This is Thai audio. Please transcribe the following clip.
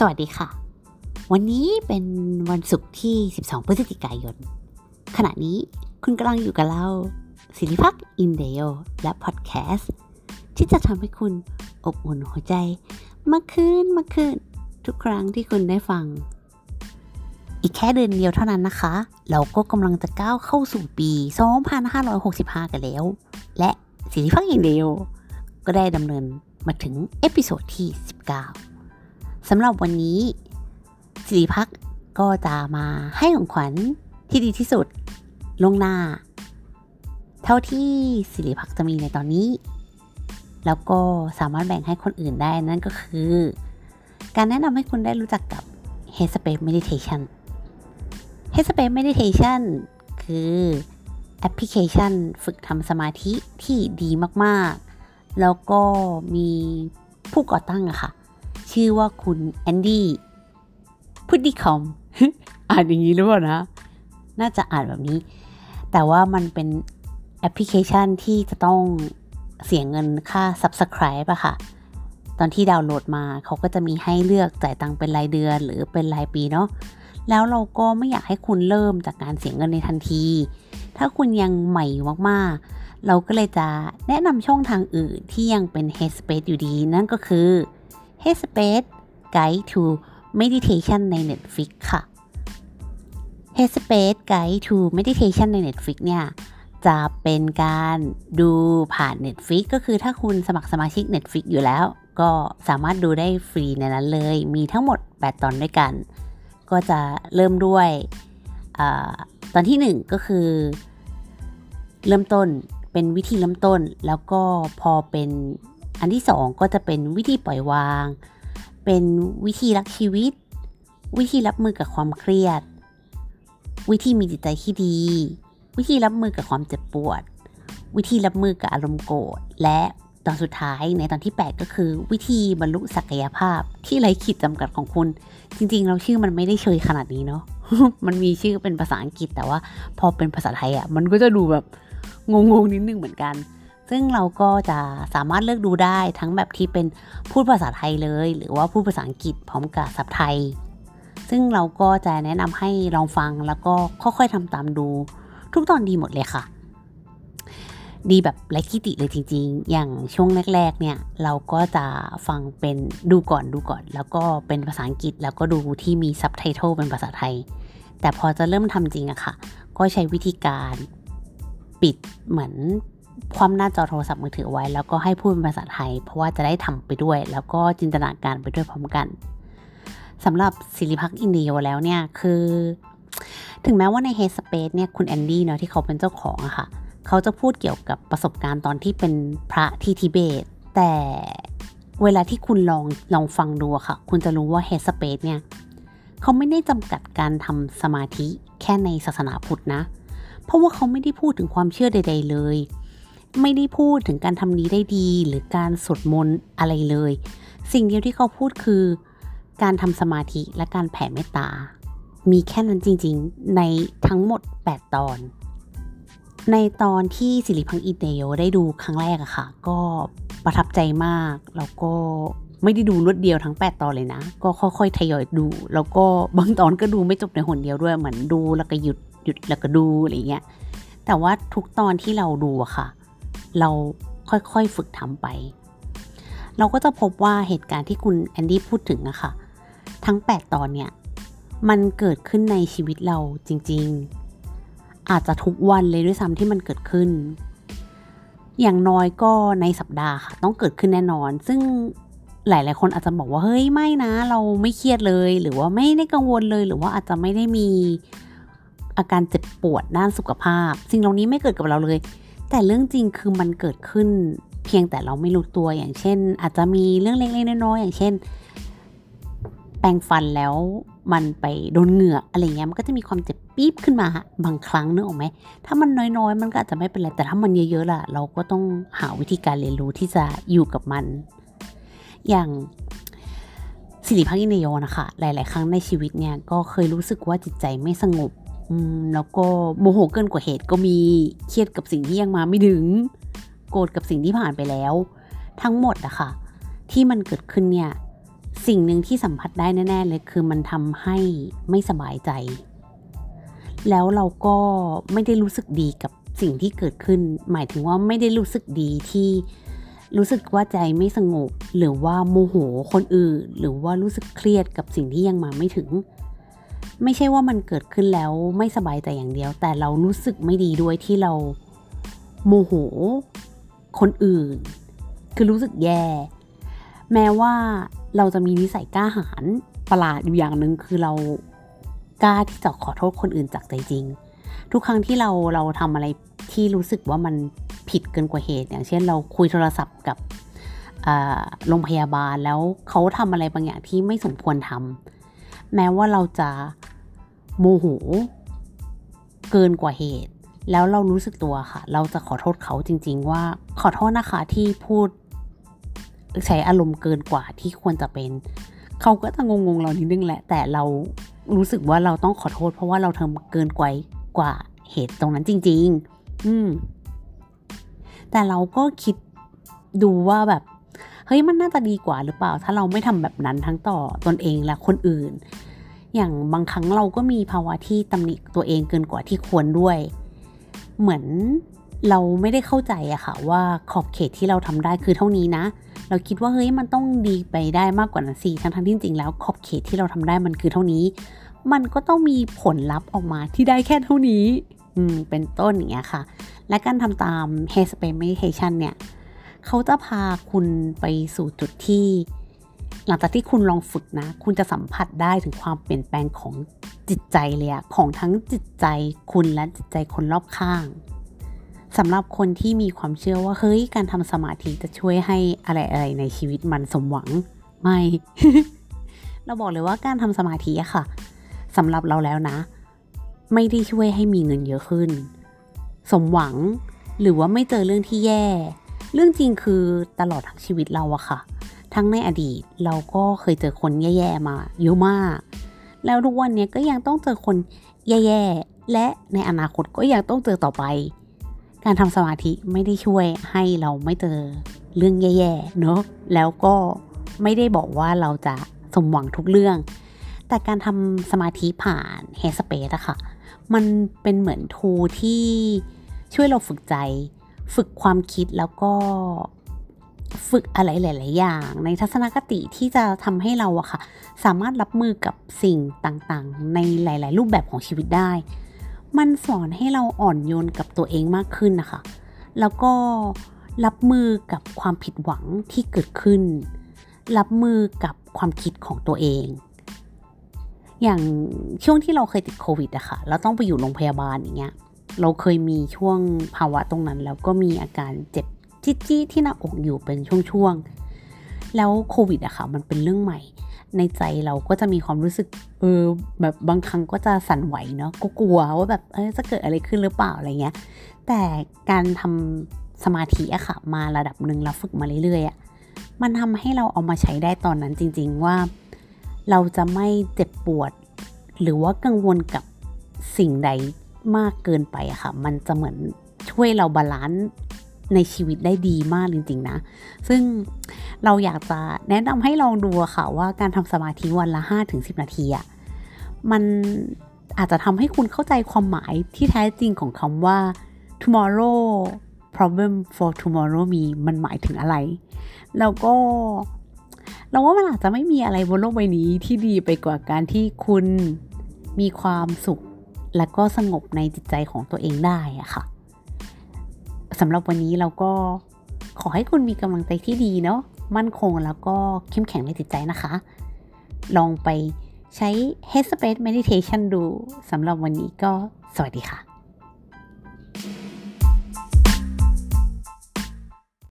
สวัสดีค่ะ วันนี้เป็นวันศุกร์ที่ 12 พฤศจิกายน ขณะนี้คุณกำลังอยู่กับเราศิริพักอินเดียและพอดแคสต์ที่จะทำให้คุณอบอุ่นหัวใจ มากขึ้นมากขึ้น ทุกครั้งที่คุณได้ฟัง อีกแค่เดือนเดียวเท่านั้นนะคะ เราก็กำลังจะก้าวเข้าสู่ปี 2565 กันแล้ว และศิริพักอินเดียก็ได้ดำเนินมาถึง episode ที่ 19 สำหรับวันนี้สิริพักก็จะมาให้ของขวัญที่ดีที่สุดล่วงหน้า เท่าที่สิริพักจะมีในตอนนี้ แล้วก็สามารถแบ่งให้คนอื่นได้นั่นก็คือ การแนะนำให้คุณได้รู้จักกับ Headspace Meditation Headspace Meditation คือแอปพลิเคชันฝึกทำสมาธิที่ดีมาก ๆ แล้วก็มีผู้ก่อตั้งอะค่ะ ชื่อว่าคุณ Andy Puddicombe อ่านอย่างนี้หรือเปล่านะ น่าจะอ่านแบบนี้ แต่ว่ามันเป็นแอปพลิเคชันที่จะต้องเสียเงินค่า Subscribe อะค่ะ ตอนที่ดาวน์โหลดมาเขาก็จะมีให้เลือกจ่ายตังค์เป็นรายเดือนหรือเป็นรายปีเนาะแล้วเราก็ไม่อยากให้คุณเริ่มจากการเสียเงินในทันที ถ้าคุณยังใหม่มากๆ เราก็เลยจะแนะนำช่องทางอื่นที่ยังเป็น Headspace อยู่ดี นั่นก็คือ Headspace Guide to Meditation ใน Netflix ค่ะ Headspace Guide to Meditation ใน Netflix เนี่ยจะเป็นการดูผ่าน Netflix ก็คือถ้าคุณสมัครสมาชิก Netflix อยู่แล้ว ก็สามารถดูได้ฟรีในนั้นเลย มีทั้งหมด 8 ตอนด้วยกัน ก็จะเริ่มด้วยอตอนที่ 1 ก็คือ เริ่มต้นเป็นวิธีเริ่มต้น แล้วก็พอเป็น อันที่ 2 ก็จะเป็นวิธีปล่อยวาง เป็นวิธีรักชีวิต วิธีรับมือกับความเครียด วิธีมีจิตใจที่ดี วิธีรับมือกับความเจ็บปวด วิธีรับมือกับอารมณ์โกรธ และตอนสุดท้ายในตอนที่ 8 ก็คือ วิธีบรรลุศักยภาพที่ไร้ขีดจำกัดของคุณ จริง ๆ เราชื่อมันไม่ได้เชยขนาดนี้เนาะ มันมีชื่อเป็นภาษาอังกฤษแต่ว่า พอเป็นภาษาไทยอะ่ะ มันก็จะดูแบบงงๆนิดนึงเหมือนกัน ซึ่งเราก็จะสามารถเลือกดูได้ทั้งแบบที่เป็นพูดภาษาไทยเลย หรือว่าพูดภาษาอังกฤษพร้อมกับซับไทย ซึ่งเราก็จะแนะนำให้ลองฟังแล้วก็ค่อยๆทำตามดู ทุกตอนดีหมดเลยค่ะ ดีแบบไร้คิติเลยจริงๆ อย่างช่วงแรกๆเนี่ยเราก็จะฟังเป็นดูก่อนดูก่อน แล้วก็เป็นภาษาอังกฤษ แล้วก็ดูที่มีซับไตเติลเป็นภาษาไทย แต่พอจะเริ่มทำจริงอะค่ะ ก็ใช้วิธีการปิดเหมือน ความหน้าจอโทรศัพท์มือถือไว้ แล้วก็ให้พูดเป็นภาษาไทย เพราะว่าจะได้ทำไปด้วย แล้วก็จินตนาการไปด้วยพร้อมกันสำหรับศิริพักอินเดียแล้วเนี่ยคือ ถึงแม้ว่าใน Headspace เนี่ยคุณแอนดี้เนาะที่เขาเป็นเจ้าของอะค่ะ เขาจะพูดเกี่ยวกับประสบการณ์ตอนที่เป็นพระที่ทิเบต แต่เวลาที่คุณลองลองฟังดูอะค่ะ คุณจะรู้ว่า Headspace เนี่ยเขาไม่ได้จำกัดการทำสมาธิแค่ในศาสนาพุทธนะ เพราะว่าเขาไม่ได้พูดถึงความเชื่อใด ๆ เลย ไม่ได้พูดถึงการทำนี้ได้ดี หรือการสวดมนต์อะไรเลย สิ่งเดียวที่เขาพูดคือ การทำสมาธิและการแผ่เมตตา มีแค่นั้นจริงๆ ในทั้งหมด 8 ตอน ในตอนที่สิริพังอิเดโยได้ดูครั้งแรกอะค่ะ ก็ประทับใจมาก แล้วก็ไม่ได้ดูรวดเดียวทั้ง 8 ตอนเลยนะ ก็ค่อยๆทยอยดู แล้วก็บางตอนก็ดูไม่จบในหนเดียวด้วย เหมือนดูแล้วก็หยุดหยุดแล้วก็ดูอะไรเงี้ย แต่ว่าทุกตอนที่เราดูอะค่ะ เราค่อยๆฝึกทำไป เราก็จะพบว่าเหตุการณ์ที่คุณแอนดี้พูดถึงอะค่ะ ทั้ง 8 ตอนเนี่ย มันเกิดขึ้นในชีวิตเราจริงๆ อาจจะทุกวันเลยด้วยซ้ำที่มันเกิดขึ้น อย่างน้อยก็ในสัปดาห์ค่ะ ต้องเกิดขึ้นแน่นอน ซึ่งหลาย ๆ คนอาจจะบอกว่าเฮ้ยไม่นะ เราไม่เครียดเลย หรือว่าไม่ได้กังวลเลย หรือว่าอาจจะไม่ได้มีอาการเจ็บปวดด้านสุขภาพ สิ่งเหล่านี้ไม่เกิดกับเราเลย แต่เรื่องจริงคือมันเกิดขึ้น เพียงแต่เราไม่รู้ตัวอย่างเช่น อาจจะมีเรื่องเล็กๆน้อยๆอย่างเช่น แปรงฟันแล้วมันไปโดนเหงื่ออะไรเงี้ยมันก็จะมีความเจ็บปี๊บขึ้นมาบางครั้งนึกออกไหมถ้ามันน้อยๆ มันก็อาจจะไม่เป็นไรแต่ถ้ามันเยอะๆล่ะ เราก็ต้องหาวิธีการเรียนรู้ที่จะอยู่กับมัน อย่างสิริพักอินโยนะคะหลาย ๆ ครั้งในชีวิตเนี่ยก็เคยรู้สึกว่าจิตใจไม่สงบ แล้วก็โมโหเกินกว่าเหตุก็มีเครียดกับสิ่งที่ยังมาไม่ถึง โกรธกับสิ่งที่ผ่านไปแล้ว ทั้งหมดอะค่ะ ที่มันเกิดขึ้นเนี่ย สิ่งหนึ่งที่สัมผัสได้แน่ๆเลยคือมันทำให้ไม่สบายใจ แล้วเราก็ไม่ได้รู้สึกดีกับสิ่งที่เกิดขึ้น หมายถึงว่าไม่ได้รู้สึกดีที่รู้สึกว่าใจไม่สงบ หรือว่าโมโหคนอื่น หรือว่ารู้สึกเครียดกับสิ่งที่ยังมาไม่ถึง ไม่ใช่ว่ามันเกิดขึ้นแล้วไม่สบายใจอย่างเดียว แต่เรารู้สึกไม่ดีด้วยที่เราโมโห คนอื่น คือรู้สึกแย่ แม้ว่าเราจะมีนิสัยกล้าหาญประหลาดอยู่อย่างหนึ่งคือเรากล้าที่จะขอโทษคนอื่นจากใจจริง ทุกครั้งที่เราเราทำอะไรที่รู้สึกว่ามันผิดเกินกว่าเหตุ อย่างเช่น เราคุยโทรศัพท์กับโรงพยาบาลแล้วเขาทำอะไรบางอย่างที่ไม่สมควรทำแม้ว่าเราจะ โมโห เกินกว่าเหตุ แล้วเรารู้สึกตัวค่ะ เราจะขอโทษเขาจริง ๆ ว่าขอโทษนะคะที่พูด ใช้อารมณ์เกินกว่าที่ควรจะเป็น เขาก็จะงงๆเรานิดนึงแหละ แต่เรารู้สึกว่าเราต้องขอโทษ เพราะว่าเราทำเกินกว่ากว่าเหตุตรงนั้นจริง ๆ อืม แต่เราก็คิดดูว่าแบบเฮ้ยมันน่าจะดีกว่าหรือเปล่า ถ้าเราไม่ทำแบบนั้นทั้งต่อตนเองและคนอื่น อย่างบางครั้งเราก็มีภาวะที่ตำหนิตัวเองเกินกว่าที่ควรด้วย เหมือนเราไม่ได้เข้าใจอะค่ะว่าขอบเขตที่เราทำได้คือเท่านี้นะ เราคิดว่าเฮ้ยมันต้องดีไปได้มากกว่านั้นสิทั้งทั้งที่จริงแล้วขอบเขตที่เราทำได้มันคือเท่านี้ มันก็ต้องมีผลลัพธ์ออกมาที่ได้แค่เท่านี้อืมเป็นต้นอย่างเงี้ยค่ะ และการทำตาม Headspace Meditation เนี่ยเขาจะพาคุณไปสู่จุดที่ หลังจากที่คุณลองฝึกนะ คุณจะสัมผัสได้ถึงความเปลี่ยนแปลงของจิตใจเลยอะของทั้งจิตใจคุณและจิตใจคนรอบข้างสำหรับคนที่มีความเชื่อว่าเฮ้ยการทำสมาธิจะช่วยให้อะไรอะไรในชีวิตมันสมหวังไม่ เราบอกเลยว่าการทำสมาธิอะค่ะสำหรับเราแล้วนะ ไม่ได้ช่วยให้มีเงินเยอะขึ้น สมหวังหรือว่าไม่เจอเรื่องที่แย่ เรื่องจริงคือตลอดทั้งชีวิตเราอะค่ะ ทั้งในอดีตเราก็เคยเจอคนแย่ๆมาเยอะมาก แล้วทุกวันนี้ก็ยังต้องเจอคนแย่ๆ และในอนาคตก็ยังต้องเจอต่อไป การทำสมาธิไม่ได้ช่วยให้เราไม่เจอเรื่องแย่ๆ เนอะแล้วก็ไม่ได้บอกว่าเราจะสมหวังทุกเรื่อง แต่การทำสมาธิผ่าน Headspace อะค่ะ มันเป็นเหมือนทูที่ช่วยเราฝึกใจ ฝึกความคิดแล้วก็ ฝึกอะไรหลาย ๆ อย่าง ในทัศนคติที่จะทำให้เราอะค่ะ สามารถรับมือกับสิ่งต่าง ๆ ในหลาย ๆ รูปแบบของชีวิตได้ มันสอนให้เราอ่อนโยนกับตัวเองมากขึ้นนะคะ แล้วก็รับมือกับความผิดหวังที่เกิดขึ้น รับมือกับความคิดของตัวเอง อย่างช่วงที่เราเคยติดโควิดอะคะ่ะ เราต้องไปอยู่โรงพยาบาลอย่างเงี้ย เราเคยมีช่วงภาวะตรงนั้น แล้วก็มีอาการเจ็บ จี้ที่หน้าอกอยู่เป็นช่วงๆ แล้วโควิดอะค่ะ มันเป็นเรื่องใหม่ ในใจเราก็จะมีความรู้สึก เออ แบบบางครั้งก็จะสั่นไหวเนาะ ก็กลัวว่าแบบเออจะเกิดอะไรขึ้นหรือเปล่าอะไรเงี้ย แต่การทำสมาธิอะค่ะ มาระดับหนึ่งแล้วฝึกมาเรื่อยๆอะมันทำให้เราเอามาใช้ได้ตอนนั้นจริง ๆว่าเราจะไม่เจ็บปวด หรือว่ากังวลกับสิ่งใดมากเกินไปอะค่ะ มันจะเหมือนช่วยเรา balance ในชีวิตได้ดีมากจริงๆนะ ซึ่งเราอยากจะแนะนำให้ลองดูค่ะว่าการทำสมาธิวันละ 5-10 นาทีอะมันอาจจะทำให้คุณเข้าใจความหมายที่แท้จริงของคำว่า tomorrow problem for tomorrow มีมันหมายถึงอะไร แล้วก็ เราว่ามันอาจจะไม่มีอะไรบนโลกใบนี้ที่ดีไปกว่าการที่คุณมีความสุข และก็สงบในจิตใจของตัวเองได้อะค่ะ สำหรับวันนี้เราก็ขอให้คุณมีกำลังใจที่ดีเนาะมั่นคงแล้วก็เข้มแข็งในจิตใจนะคะ ลองไปใช้ Headspace Meditation ดูสำหรับวันนี้ก็สวัสดีค่ะ